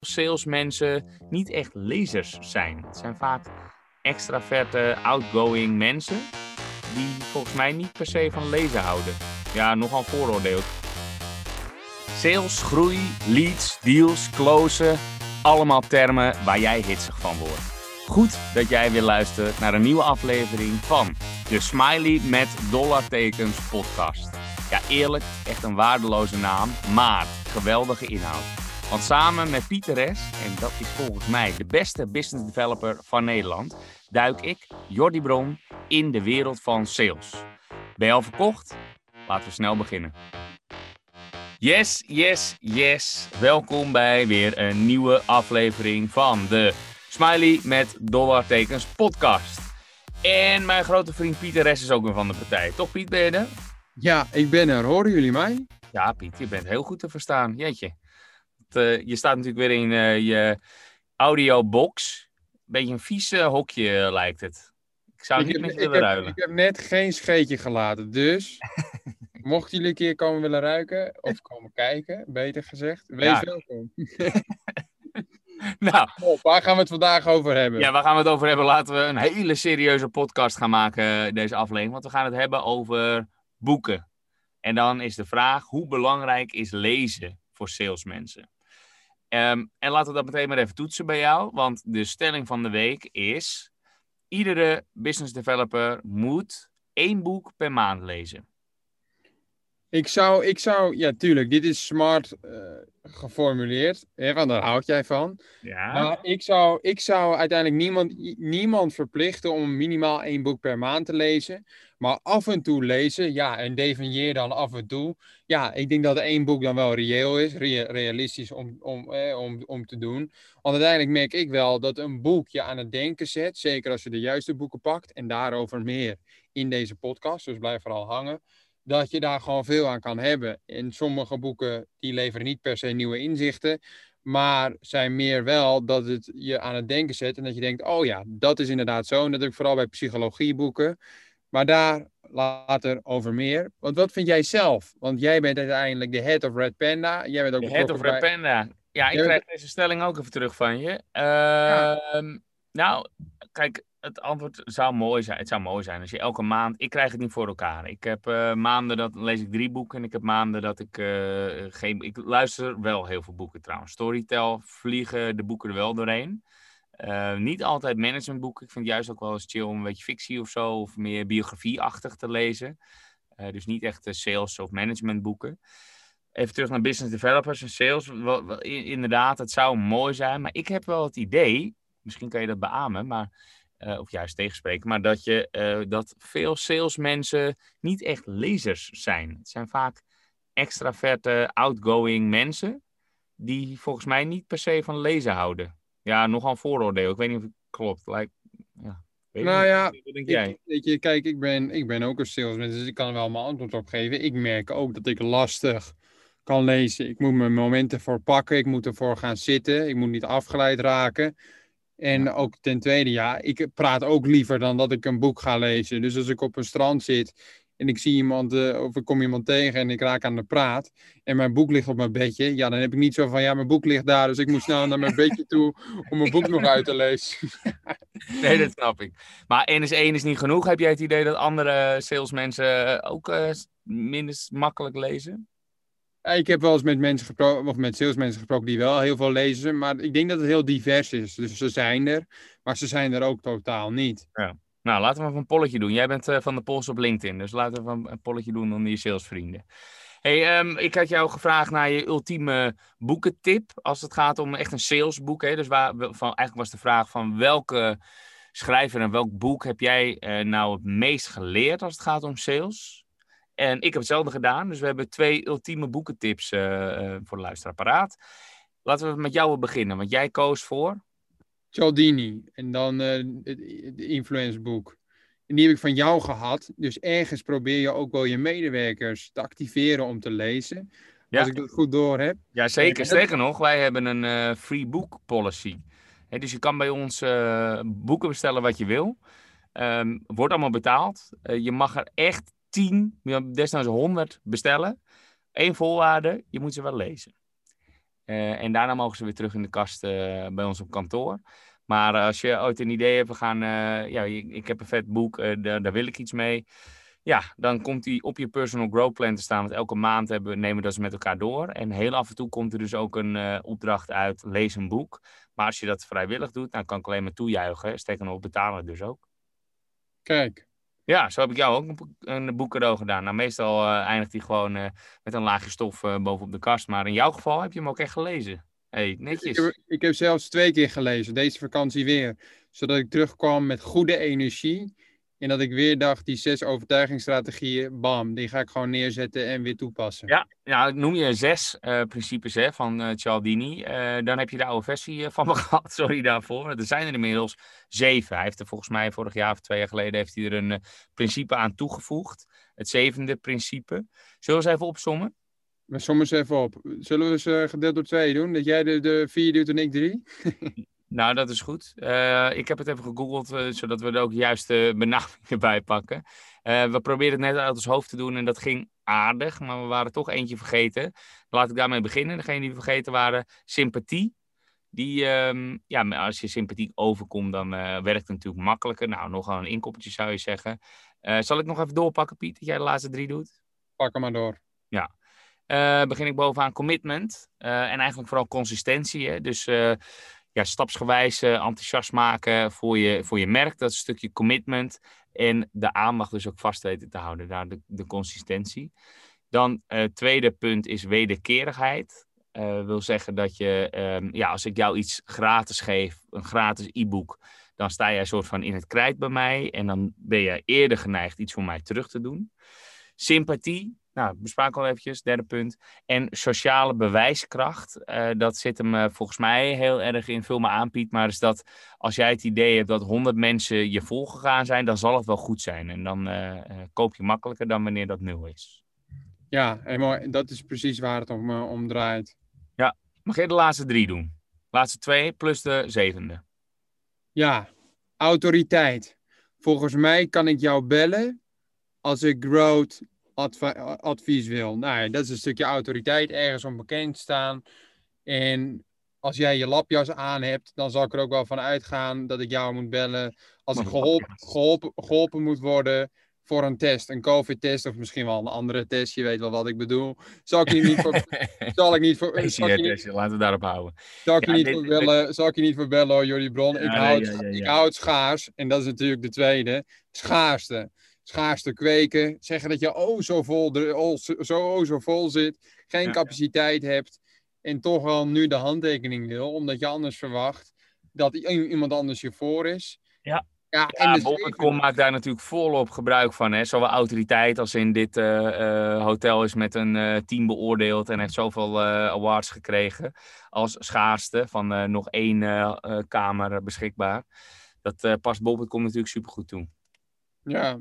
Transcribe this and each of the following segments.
salesmensen niet echt lezers zijn. Het zijn vaak extraverte, outgoing mensen die volgens mij niet per se van lezen houden. Ja, nogal vooroordeel. Sales, groei, leads, deals, closen, allemaal termen waar jij hitsig van wordt. Goed dat jij weer luistert naar een nieuwe aflevering van de Smiley met dollartekens podcast. Ja, eerlijk, echt een waardeloze naam, maar geweldige inhoud. Want samen met Pieter Res, en dat is volgens mij de beste business developer van Nederland, duik ik, Jordi Bron, in de wereld van sales. Ben je al verkocht? Laten we snel beginnen. Yes, yes, yes. Welkom bij weer een nieuwe aflevering van de Smiley met dollartekens podcast. En mijn grote vriend Pieter Res is ook weer van de partij. Toch Piet, ben je er? Ja, ik ben er. Horen jullie mij? Ja, Piet, je bent heel goed te verstaan. Jeetje. Uh, je staat natuurlijk weer in uh, je audiobox. Beetje een vies uh, hokje lijkt het. Ik zou niet willen ruilen. Ik heb net geen scheetje gelaten, dus mochten jullie een keer komen willen ruiken, of komen kijken, beter gezegd, wees ja. welkom. nou, waar gaan we het vandaag over hebben? Ja, waar gaan we het over hebben? Laten we een hele serieuze podcast gaan maken, deze aflevering. Want we gaan het hebben over boeken. En dan is de vraag, hoe belangrijk is lezen voor salesmensen? Um, en laten we dat meteen maar even toetsen bij jou. Want de stelling van de week is: iedere business developer moet één boek per maand lezen. Ik zou, ik zou, ja, tuurlijk, dit is smart uh, geformuleerd, hè, want daar houd jij van. Ja. Maar ik zou, ik zou uiteindelijk niemand, niemand verplichten om minimaal één boek per maand te lezen. Maar af en toe lezen, ja, en definieer dan af en toe. Ja, ik denk dat één boek dan wel reëel is, realistisch om, om, om, om te doen. Want uiteindelijk merk ik wel dat een boek je aan het denken zet, zeker als je de juiste boeken pakt. En daarover meer in deze podcast, dus blijf vooral hangen dat je daar gewoon veel aan kan hebben. En sommige boeken die leveren niet per se nieuwe inzichten, maar zijn meer wel dat het je aan het denken zet en dat je denkt, oh ja, dat is inderdaad zo. En dat ik vooral bij psychologieboeken. Maar daar later over meer. Want wat vind jij zelf? Want jij bent uiteindelijk de head of Red Panda. Jij bent ook de head of Red Panda. Ja, ik krijg deze stelling ook even terug van je. Uh, ja. Ehm, nou, kijk, het antwoord zou mooi zijn. Het zou mooi zijn als je elke maand. Ik krijg het niet voor elkaar. Ik heb uh, maanden dat lees ik drie boeken. En ik heb maanden dat ik uh, geen. Ik luister wel heel veel boeken trouwens. Storytel vliegen de boeken er wel doorheen. Uh, niet altijd managementboeken. Ik vind het juist ook wel eens chill om een beetje fictie of zo. Of meer biografieachtig te lezen. dus niet echt sales of managementboeken. Even terug naar business developers en sales. Wel, inderdaad, het zou mooi zijn. Maar ik heb wel het idee. Misschien kan je dat beamen. Maar of juist tegenspreken, maar dat, je, dat veel salesmensen niet echt lezers zijn. Het zijn vaak extraverte, outgoing mensen die volgens mij niet per se van lezen houden. Ja, nogal vooroordeel. Ik weet niet of het klopt. Like, ja. Weet nou ja, wat denk jij? weet je, kijk, ik ben, ik ben ook een salesman, dus ik kan er wel mijn antwoord op geven. Ik merk ook dat ik lastig kan lezen. Ik moet mijn momenten voor pakken, ik moet ervoor gaan zitten, ik moet niet afgeleid raken. En ook ten tweede, ja, ik praat ook liever dan dat ik een boek ga lezen. Dus als ik op een strand zit en ik zie iemand, uh, of ik kom iemand tegen en ik raak aan de praat en mijn boek ligt op mijn bedje, ja, dan heb ik niet zo van, ja, mijn boek ligt daar, dus ik moet snel naar mijn bedje toe om mijn boek nog uit te lezen. nee, dat snap ik. Maar één is één is niet genoeg. Heb jij het idee dat andere salesmensen ook uh, minder makkelijk lezen? ik heb wel eens met mensen gesproken, of met salesmensen gesproken die wel heel veel lezen, maar ik denk dat het heel divers is. Dus ze zijn er, maar ze zijn er ook totaal niet. Ja. Nou, laten we even een polletje doen. Jij bent uh, van de polls op LinkedIn, dus laten we een polletje doen onder je salesvrienden. Hey, um, ik had jou gevraagd naar je ultieme boekentip als het gaat om echt een salesboek. Hè? Dus waar, van, eigenlijk was de vraag van welke schrijver en welk boek heb jij uh, nou het meest geleerd als het gaat om sales? En ik heb hetzelfde gedaan. Dus we hebben twee ultieme boekentips uh, voor de luisteraar paraat. Laten we met jou beginnen, want jij koos voor... Cialdini en dan uh, het influenceboek. En die heb ik van jou gehad. Dus ergens probeer je ook wel je medewerkers te activeren om te lezen. Ja. Als ik dat goed door heb. Ja, zeker. Sterker nog, wij hebben een uh, free book policy. dus je kan bij ons uh, boeken bestellen wat je wil. Um, wordt allemaal betaald. je mag er echt 10, desnoods 100 bestellen. Eén voorwaarde, je moet ze wel lezen. En daarna mogen ze weer terug in de kast bij ons op kantoor. Maar als je ooit een idee hebt, we gaan, ja, ik heb een vet boek, daar, daar wil ik iets mee ja, dan komt die op je personal growth plan te staan. Want elke maand hebben, nemen we dat met elkaar door. En heel af en toe komt er dus ook een opdracht uit, lees een boek. Maar als je dat vrijwillig doet, dan kan ik alleen maar toejuichen. Sterker nog, betalen dus ook. Kijk. Ja, zo heb ik jou ook een boek cadeau gedaan. Nou, meestal uh, eindigt hij gewoon uh, met een laagje stof bovenop de kast. Maar in jouw geval heb je hem ook echt gelezen. Hey, netjes. Ik heb, ik heb zelfs twee keer gelezen, deze vakantie weer. Zodat ik terugkwam met goede energie en dat ik weer dacht, die zes overtuigingsstrategieën, bam, die ga ik gewoon neerzetten en weer toepassen. Ja, ja noem je zes uh, principes hè, van uh, Cialdini. Uh, dan heb je de oude versie van me gehad, sorry daarvoor. Er zijn er inmiddels zeven. Hij heeft er volgens mij vorig jaar of twee jaar geleden heeft hij er een principe aan toegevoegd. Het zevende principe. Zullen we eens even opsommen? We sommen ze even op. Zullen we ze gedeeld door twee doen? Dat jij de, de vier doet en ik drie? Nou, dat is goed. Uh, ik heb het even gegoogeld, uh, zodat we er ook de juiste benamingen bij pakken. Uh, we probeerden het net uit ons hoofd te doen en dat ging aardig, maar we waren toch eentje vergeten. Laat ik daarmee beginnen. Degene die we vergeten waren, sympathie. Die, um, ja, als je sympathiek overkomt, dan werkt het natuurlijk makkelijker. Nou, nogal een inkoppertje zou je zeggen. zal ik nog even doorpakken, Piet, dat jij de laatste drie doet? Pak hem maar door. Ja. begin ik bovenaan commitment en eigenlijk vooral consistentie. Hè? Dus ja, stapsgewijs uh, enthousiast maken voor je, voor je merk. Dat stukje commitment. En de aandacht dus ook vast weten te houden. Daar de, consistentie. Dan het uh, tweede punt is wederkerigheid. Uh, wil zeggen dat je, um, ja, als ik jou iets gratis geef, een gratis e-book, dan sta jij soort van in het krijt bij mij. En dan ben je eerder geneigd iets voor mij terug te doen. Sympathie, nou, bespraken al eventjes, derde punt. En sociale bewijskracht, uh, dat zit hem uh, volgens mij heel erg in, vul me aan Piet, maar is dat als jij het idee hebt dat 100 mensen je volgegaan zijn, dan zal het wel goed zijn. En dan uh, koop je makkelijker dan wanneer dat nul is. Ja, helemaal, dat is precies waar het om, om draait. Ja, mag je de laatste drie doen? Laatste twee plus de zevende. Ja, autoriteit. Volgens mij kan ik jou bellen als ik advies wil. Nou, dat is een stukje autoriteit, ergens om bekend te staan. En als jij je lapjas aan hebt, dan zal ik er ook wel van uitgaan dat ik jou moet bellen. Als ik geholpen, geholpen, geholpen moet worden voor een test, een COVID-test of misschien wel een andere test, je weet wel wat ik bedoel. Zal ik je niet voor. zal ik niet voor. Laten we daarop houden. Zal ik je niet voor bellen, zal ik je niet voor bellen, Jordi Bron. ik, houd, ik houd schaars, en dat is natuurlijk de tweede. Schaarste schaarste kweken. Zeggen dat je oh zo vol, oh, zo, oh, zo vol zit. Geen capaciteit hebt. En toch wel nu de handtekening wil. Omdat je anders verwacht dat iemand anders je voor is. Ja. Ja, en ja, Bol.com maakt daar natuurlijk volop gebruik van. Hè? Zowel autoriteit als in dit uh, uh, hotel is met een uh, team beoordeeld en heeft zoveel awards gekregen. Als schaarste van nog één kamer beschikbaar. Dat past Bol.com natuurlijk supergoed toe. Ja,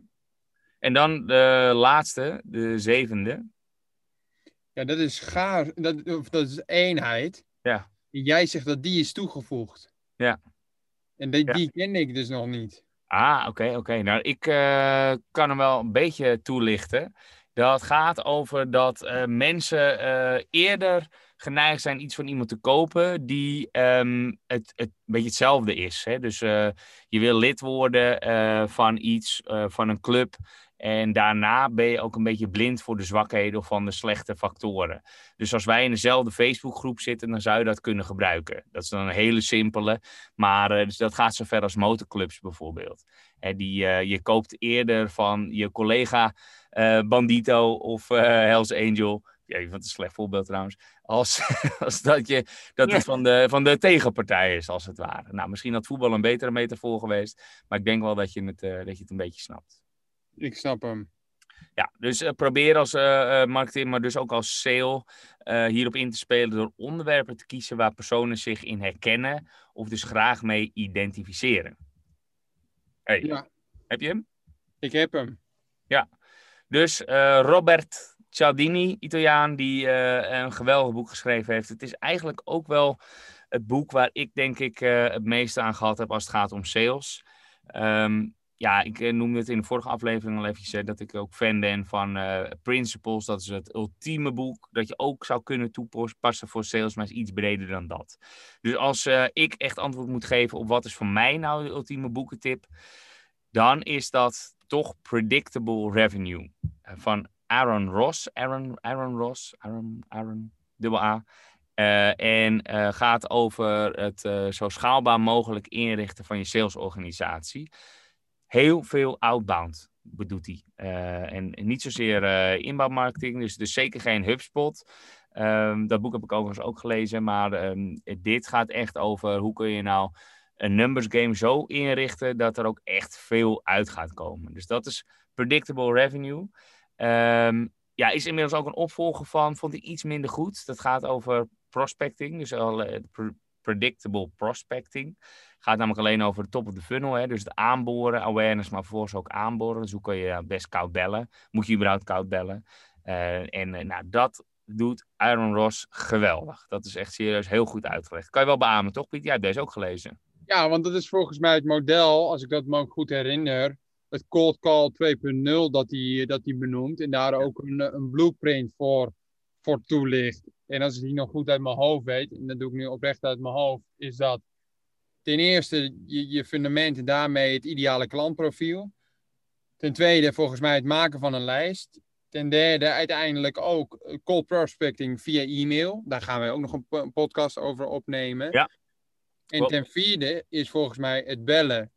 en dan de laatste, de zevende. Ja, dat is gaar. Dat, dat is eenheid. Ja. Jij zegt dat die is toegevoegd. Ja. En die, die ken ik dus nog niet. Ah, oké, oké. Nou, ik uh, kan hem wel een beetje toelichten. Dat gaat over dat uh, mensen uh, eerder geneigd zijn iets van iemand te kopen die um, het, het een beetje hetzelfde is. Hè? Dus je wil lid worden van iets, van een club. En daarna ben je ook een beetje blind voor de zwakheden of van de slechte factoren. Dus als wij in dezelfde Facebookgroep zitten, dan zou je dat kunnen gebruiken. Dat is dan een hele simpele. Maar dus dat gaat zover als motorclubs bijvoorbeeld. Die, je koopt eerder van je collega Bandito of Hells Angel. Ja, wat een slecht voorbeeld trouwens. Als, als dat, je, dat het van de, van de tegenpartij is, als het ware. Nou, misschien had voetbal een betere metafoor geweest. Maar ik denk wel dat je het, dat je het een beetje snapt. Ik snap hem. Ja, dus uh, probeer als uh, marketeer, maar dus ook als sale hierop in te spelen door onderwerpen te kiezen waar personen zich in herkennen of dus graag mee identificeren. Hey, ja. Heb je hem? Ik heb hem. Ja, dus Robert Cialdini, Italiaan, die een geweldig boek geschreven heeft. Het is eigenlijk ook wel het boek waar ik denk ik het meeste aan gehad heb als het gaat om sales. Um, ja, ik eh, noemde het in de vorige aflevering al even dat ik ook fan ben van Principles. Dat is het ultieme boek dat je ook zou kunnen toepassen voor sales, maar is iets breder dan dat. Dus als ik echt antwoord moet geven op wat is voor mij nou de ultieme boekentip, dan is dat toch Predictable Revenue van Aaron Ross. Aaron, Aaron Ross, Aaron, Aaron, dubbel A. Uh, en uh, gaat over het uh, zo schaalbaar mogelijk inrichten van je salesorganisatie heel veel outbound bedoelt hij. En, niet zozeer inbouwmarketing, dus, dus zeker geen HubSpot. Um, dat boek heb ik overigens ook gelezen, maar um, dit gaat echt over hoe kun je nou een numbers game zo inrichten dat er ook echt veel uit gaat komen. Dus dat is predictable revenue. Um, ja, is inmiddels ook een opvolger van, vond ik iets minder goed. Dat gaat over prospecting, dus al uh, predictable prospecting. Gaat namelijk alleen over de top of the funnel. Hè? Dus het aanboren, awareness, maar vervolgens ook aanboren. Dus hoe kun je best koud bellen? Moet je überhaupt koud bellen? Uh, en uh, nou, dat doet Aaron Ross geweldig. Dat is echt serieus heel goed uitgelegd. Kan je wel beamen, toch Piet? Jij hebt deze ook gelezen. Ja, want dat is volgens mij het model, als ik dat me goed herinner, het Cold Call 2.0 dat hij dat die benoemt. En daar ook een, een blueprint voor, voor toelicht. En als ik die nog goed uit mijn hoofd weet, en dat doe ik nu oprecht uit mijn hoofd, is dat ten eerste je, je fundament en daarmee het ideale klantprofiel. Ten tweede, volgens mij het maken van een lijst. Ten derde, uiteindelijk ook cold prospecting via e-mail. Daar gaan we ook nog een, podcast over opnemen. Ja. En ten vierde is volgens mij het bellen.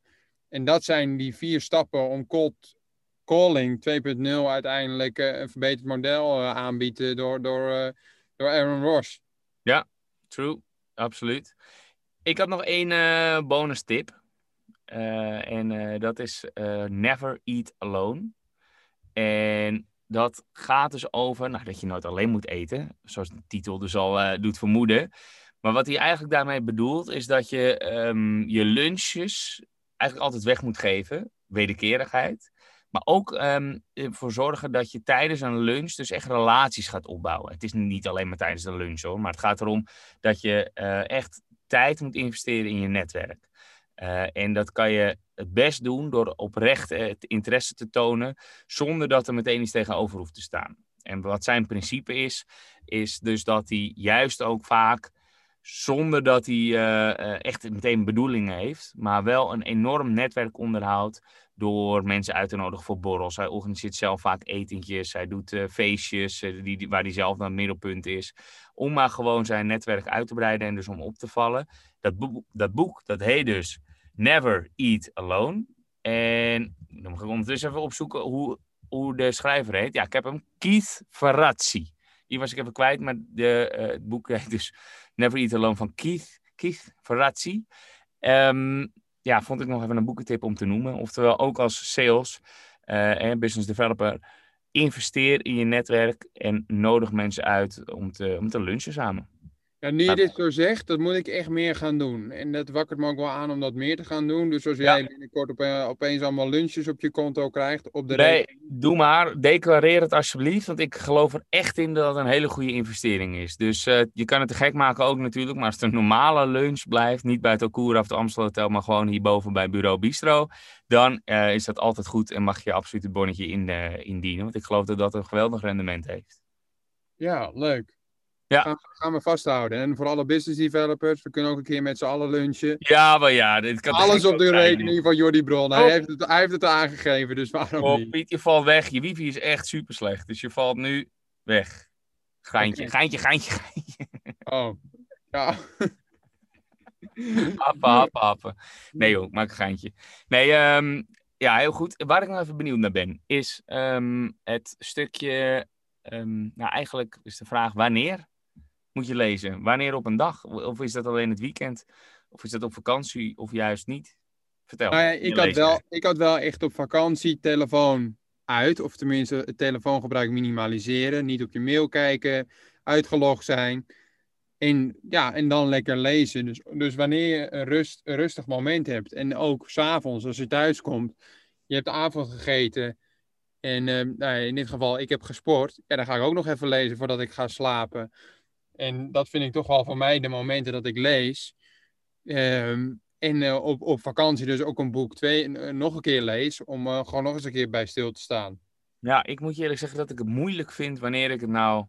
En dat zijn die vier stappen om cold calling 2.0 uiteindelijk uh, een verbeterd model uh, aanbieden door, door, uh, door Aaron Ross. Ja, true. Absoluut. Ik had nog één uh, bonus tip. En dat is never eat alone. En dat gaat dus over nou, dat je nooit alleen moet eten. Zoals de titel dus al doet vermoeden. Maar wat hij eigenlijk daarmee bedoelt is dat je um, je lunches eigenlijk altijd weg moet geven. Wederkerigheid. Maar ook um, ervoor zorgen dat je tijdens een lunch dus echt relaties gaat opbouwen. Het is niet alleen maar tijdens de lunch hoor. Maar het gaat erom dat je echt tijd moet investeren in je netwerk. Uh, en dat kan je het best doen door oprecht het interesse te tonen, zonder dat er meteen iets tegenover hoeft te staan. En wat zijn principe is, is dus dat hij juist ook vaak, zonder dat hij uh, echt meteen bedoelingen heeft, maar wel een enorm netwerk onderhoudt door mensen uit te nodigen voor borrels. Hij organiseert zelf vaak etentjes, hij doet uh, feestjes die, waar hij zelf dan middelpunt is. Om maar gewoon zijn netwerk uit te breiden en dus om op te vallen. Dat, boek, dat boek, dat heet dus Never Eat Alone. En dan moet ik ondertussen even opzoeken hoe, hoe de schrijver heet. Ja, ik heb hem Keith Ferrazzi. Die was ik even kwijt, maar de, uh, het boek heet dus Never Eat Alone van Keith, Keith Ferrazzi. Um, ja, vond ik nog even een boekentip om te noemen. Oftewel, ook als sales en uh, business developer, investeer in je netwerk en nodig mensen uit om te, om te lunchen samen. Ja, nu je dit zo zegt, dat moet ik echt meer gaan doen. En dat wakkert me ook wel aan om dat meer te gaan doen. Dus als jij binnenkort op, opeens allemaal lunches op je konto krijgt, op de Nee, doe maar. Declareer het alsjeblieft. Want ik geloof er echt in dat het een hele goede investering is. Dus uh, je kan het te gek maken ook natuurlijk. Maar als het een normale lunch blijft, niet bij het of het Amstel Hotel, maar gewoon hierboven bij Bureau Bistro, dan uh, is dat altijd goed en mag je absoluut het bonnetje in, indienen. Want ik geloof dat dat een geweldig rendement heeft. Ja, leuk. Ja. Gaan, gaan, we vasthouden. En voor alle business developers, we kunnen ook een keer met z'n allen lunchen. Ja, maar ja. Dit kan Alles op de rekening van Jordi Bron. Hij, heeft het, hij heeft het aangegeven, dus waarom oh, niet? Piet, je valt weg. Je wifi is echt super slecht. Dus je valt nu weg. Geintje, okay. geintje, geintje, geintje. Oh, ja. happen, happen, happen. Nee joh, maak een geintje. Nee, um, ja, heel goed. Waar ik nog even benieuwd naar ben, is um, het stukje... Um, nou, eigenlijk is de vraag wanneer moet je lezen? Wanneer op een dag? Of is dat alleen het weekend? Of is dat op vakantie of juist niet? Vertel. Nou ja, ik, had wel, ik had wel echt op vakantie telefoon uit. Of tenminste het telefoongebruik minimaliseren. Niet op je mail kijken. Uitgelogd zijn. En, ja, en dan lekker lezen. Dus, dus wanneer je een, rust, een rustig moment hebt. En ook s'avonds als je thuis komt. Je hebt avond gegeten. En uh, nou, in dit geval, ik heb gesport. Ja, dan ga ik ook nog even lezen voordat ik ga slapen. En dat vind ik toch wel voor mij de momenten dat ik lees. En op, op vakantie dus ook een boek twee nog een keer lees. Om gewoon nog eens een keer bij stil te staan. Ja, ik moet je eerlijk zeggen dat ik het moeilijk vind wanneer ik het nou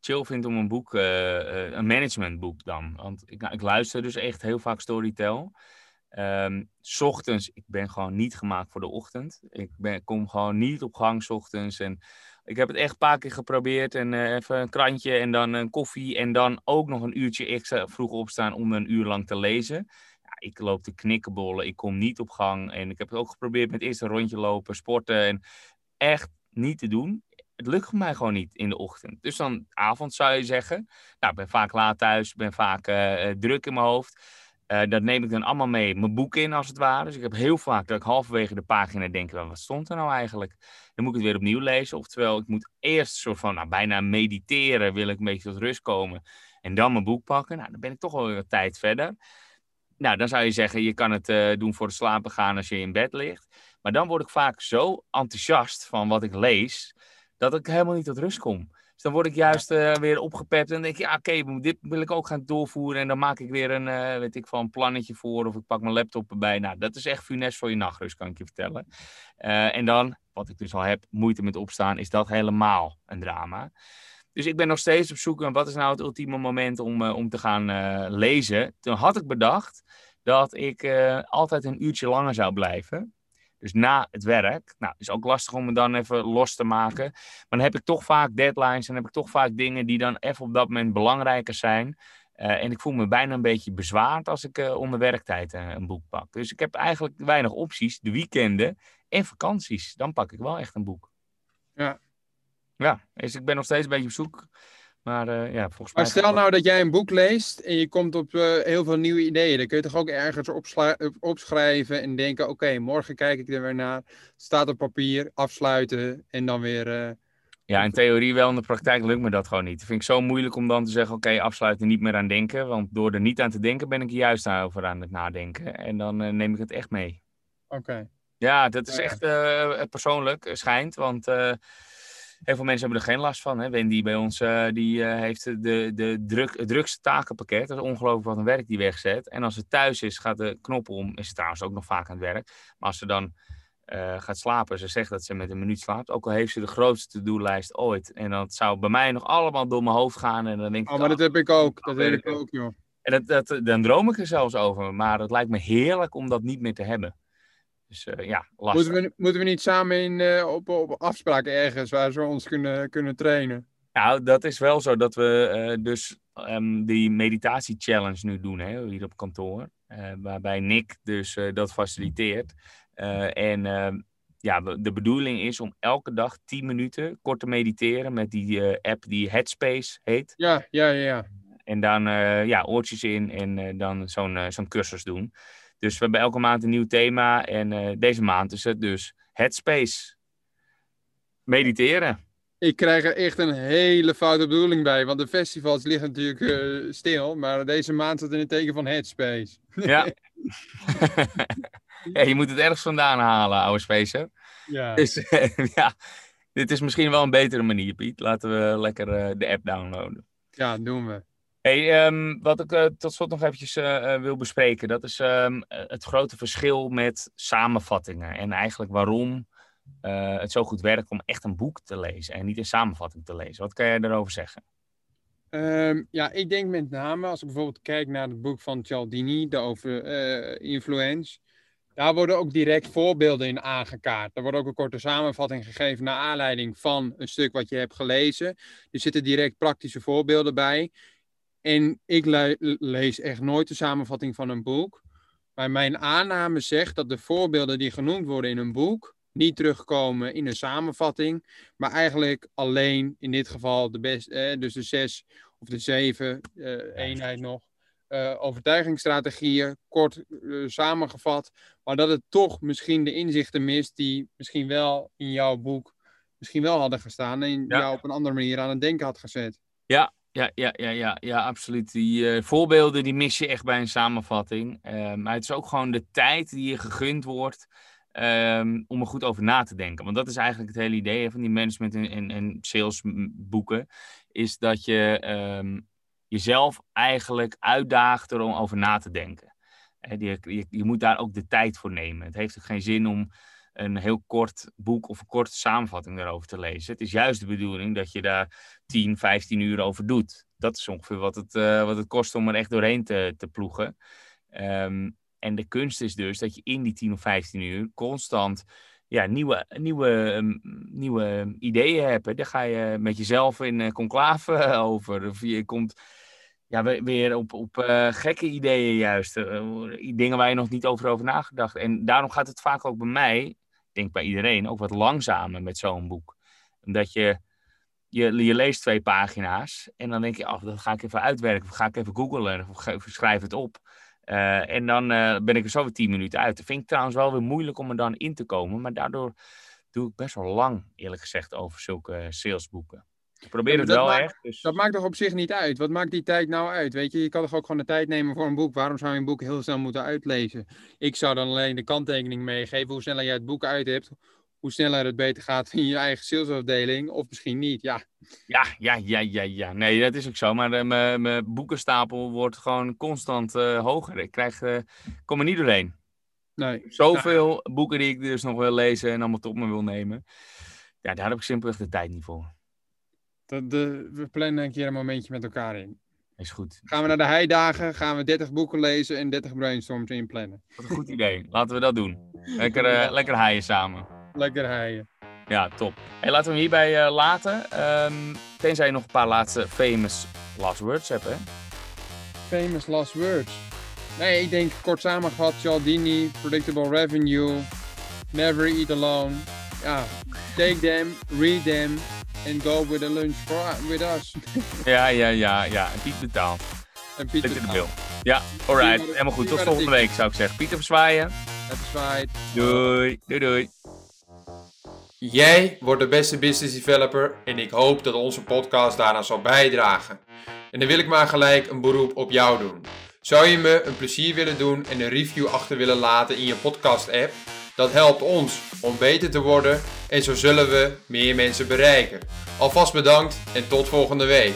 chill vind om een boek, een managementboek dan. Want ik, nou, ik luister dus echt heel vaak Storytel. Um, s ochtends, ik ben gewoon niet gemaakt voor de ochtend. Ik ben, kom gewoon niet op gang s ochtends. En ik heb het echt een paar keer geprobeerd. En uh, even een krantje en dan een koffie. En dan ook nog een uurtje extra vroeg opstaan om een uur lang te lezen. Ja, ik loop te knikkenbollen. Ik kom niet op gang. En ik heb het ook geprobeerd met eerst een rondje lopen, sporten. En echt niet te doen. Het lukt mij gewoon niet in de ochtend. Dus dan avond zou je zeggen. Nou, ik ben vaak laat thuis. ben vaak uh, druk in mijn hoofd. Uh, dat neem ik dan allemaal mee mijn boek in, als het ware. Dus ik heb heel vaak dat ik halverwege de pagina denk, wat stond er nou eigenlijk? Dan moet ik het weer opnieuw lezen. Oftewel, ik moet eerst soort van, nou, bijna mediteren, wil ik een beetje tot rust komen. En dan mijn boek pakken. Nou, dan ben ik toch wel weer tijd verder. Nou, dan zou je zeggen, je kan het uh, doen voor het slapen gaan als je in bed ligt. Maar dan word ik vaak zo enthousiast van wat ik lees, dat ik helemaal niet tot rust kom. Dus dan word ik juist uh, weer opgepept en denk ik, ja, oké, dit wil ik ook gaan doorvoeren. En dan maak ik weer een, uh, weet ik van, plannetje voor of ik pak mijn laptop erbij. Nou, dat is echt funest voor je nachtrust, kan ik je vertellen. Uh, en dan, wat ik dus al heb, moeite met opstaan, is dat helemaal een drama. Dus ik ben nog steeds op zoek naar wat is nou het ultieme moment om, om te gaan lezen. Toen had ik bedacht dat ik altijd een uurtje langer zou blijven. Dus na het werk. Nou, is ook lastig om me dan even los te maken. Maar dan heb ik toch vaak deadlines en heb ik toch vaak dingen die dan even op dat moment belangrijker zijn. Uh, en ik voel me bijna een beetje bezwaard als ik uh, onder werktijd uh, een boek pak. Dus ik heb eigenlijk weinig opties. De weekenden en vakanties. Dan pak ik wel echt een boek. Ja. Ja, dus ik ben nog steeds een beetje op zoek maar uh, ja, volgens maar stel nou dat jij een boek leest en je komt op uh, heel veel nieuwe ideeën. Dan kun je toch ook ergens opschrijven en denken: oké, okay, morgen kijk ik er weer naar. Staat op papier, afsluiten en dan weer. Uh... Ja, in theorie wel. In de praktijk lukt me dat gewoon niet. Dat vind ik zo moeilijk om dan te zeggen: oké, okay, afsluiten, niet meer aan denken. Want door er niet aan te denken ben ik juist over aan het nadenken. En dan neem ik het echt mee. Oké. Okay. Ja, dat is echt persoonlijk, schijnt. Want Heel veel mensen hebben er geen last van. Hè? Wendy bij ons uh, die, uh, heeft de, de druk, het drukste takenpakket. Dat is ongelooflijk wat een werk die wegzet. En als ze thuis is, gaat de knop om. Is ze trouwens ook nog vaak aan het werk. Maar als ze dan uh, gaat slapen, ze zegt dat ze met een minuut slaapt. Ook al heeft ze de grootste to-do-lijst ooit. En dat zou bij mij nog allemaal door mijn hoofd gaan. En dan denk ik, oh, maar dat heb ik ook. Dat heb ik ook, joh. En dat, dat, dan droom ik er zelfs over. Maar het lijkt me heerlijk om dat niet meer te hebben. Dus uh, ja, lastig. Moeten we, moeten we niet samen in, uh, op, op afspraken ergens waar ze ons kunnen, kunnen trainen? Nou, dat is wel zo dat we uh, dus um, die meditatie-challenge nu doen hè, hier op kantoor. waarbij Nick dus dat faciliteert. en ehm, ja, de bedoeling is om elke dag 10 minuten kort te mediteren met die app die Headspace heet. Ja, ja, ja. En dan ja, oortjes in en dan zo'n zo'n cursus doen. Dus we hebben elke maand een nieuw thema. En uh, deze maand is het dus Headspace. Mediteren. Ik krijg er echt een hele foute bedoeling bij. Want de festivals liggen natuurlijk uh, stil. Maar deze maand zit in het teken van Headspace. Ja. ja, je moet het ergens vandaan halen, oude spacer. Ja. Dus ja, dit is misschien wel een betere manier, Piet. Laten we lekker uh, de app downloaden. Ja, doen we. Hey, um, wat ik uh, tot slot nog eventjes uh, wil bespreken, dat is um, het grote verschil met samenvattingen. En eigenlijk waarom het zo goed werkt om echt een boek te lezen en niet een samenvatting te lezen. Wat kan jij daarover zeggen? Um, ja, ik denk met name, als ik bijvoorbeeld kijk naar het boek van Cialdini, over influence, daar worden ook direct voorbeelden in aangekaart. Er wordt ook een korte samenvatting gegeven naar aanleiding van een stuk wat je hebt gelezen. Er zitten direct praktische voorbeelden bij. En ik le lees echt nooit de samenvatting van een boek. Maar mijn aanname zegt dat de voorbeelden die genoemd worden in een boek niet terugkomen in een samenvatting, maar eigenlijk alleen in dit geval de best, eh, dus de zes of de zeven eh, eenheid nog. Uh, overtuigingsstrategieën, kort uh, samengevat, maar dat het toch misschien de inzichten mist die misschien wel in jouw boek misschien wel hadden gestaan en ja. jou op een andere manier aan het denken had gezet. Ja, ja, ja, ja, ja, ja absoluut. Die uh, voorbeelden die mis je echt bij een samenvatting. Uh, maar het is ook gewoon de tijd die je gegund wordt um, om er goed over na te denken. Want dat is eigenlijk het hele idee van die management- en, en, en salesboeken. Is dat je um, jezelf eigenlijk uitdaagt om over na te denken. Je, je, je, moet daar ook de tijd voor nemen. Het heeft ook geen zin om een heel kort boek of een korte samenvatting daarover te lezen. Het is juist de bedoeling dat je daar 10, 15 uur over doet. Dat is ongeveer wat het, uh, wat het kost om er echt doorheen te, te ploegen. Um, en de kunst is dus dat je in die 10 of 15 uur constant ja, nieuwe, nieuwe, ehm, nieuwe ideeën hebt. Daar ga je met jezelf in uh, conclave over. Of je komt ja, weer op, op uh, gekke ideeën juist. Dingen waar je nog niet over over nagedacht. En daarom gaat het vaak ook bij mij, denk bij iedereen, ook wat langzamer met zo'n boek. Omdat je, je, je leest twee pagina's en dan denk je, oh, dat ga ik even uitwerken. Of ga ik even googlen of schrijf het op. Uh, en dan ben ik er zo weer tien minuten uit. Dat vind ik trouwens wel weer moeilijk om er dan in te komen. Maar daardoor doe ik best wel lang, eerlijk gezegd, over zulke salesboeken. Ik probeer het wel maakt, echt. Dus... Dat maakt toch op zich niet uit? Wat maakt die tijd nou uit? Weet je, je kan toch ook gewoon de tijd nemen voor een boek. Waarom zou je een boek heel snel moeten uitlezen? Ik zou dan alleen de kanttekening meegeven. Hoe sneller jij het boek uit hebt, hoe sneller het beter gaat in je eigen salesafdeling. Of misschien niet, ja. Ja, ja, ja, ja, ja. Nee, dat is ook zo. Maar uh, mijn boekenstapel wordt gewoon constant uh, hoger. Ik krijg, uh, kom er niet doorheen. Nee. Zoveel boeken die ik dus nog wil lezen en allemaal tot me wil nemen. Ja, daar heb ik simpelweg de tijd niet voor. Dat, de, we plannen een keer een momentje met elkaar in. Is goed. Gaan we naar de heidagen, gaan we 30 boeken lezen en 30 brainstorms inplannen. Wat een goed idee. Laten we dat doen. Lekker, uh, lekker heien samen. Lekker heien. Ja, top. Hey, laten we hem hierbij uh, laten. Um, tenzij je nog een paar laatste famous last words hebt, hè? Famous last words? Nee, ik denk kort samengevat, Cialdini, Predictable Revenue, Never Eat Alone. Ja, take them, read them, and go with a lunch for, with us. ja, ja, ja, ja. En Piet betaalt. En Pieter de Bil. Ja, alright. Helemaal goed. Tot volgende week zou ik zeggen. Pieter verzwaaien. Verzwaait. Doei. Doei, doei. Jij wordt de beste business developer en ik hoop dat onze podcast daaraan zal bijdragen. En dan wil ik maar gelijk een beroep op jou doen. Zou je me een plezier willen doen en een review achter willen laten in je podcast app? Dat helpt ons om beter te worden en zo zullen we meer mensen bereiken. Alvast bedankt en tot volgende week.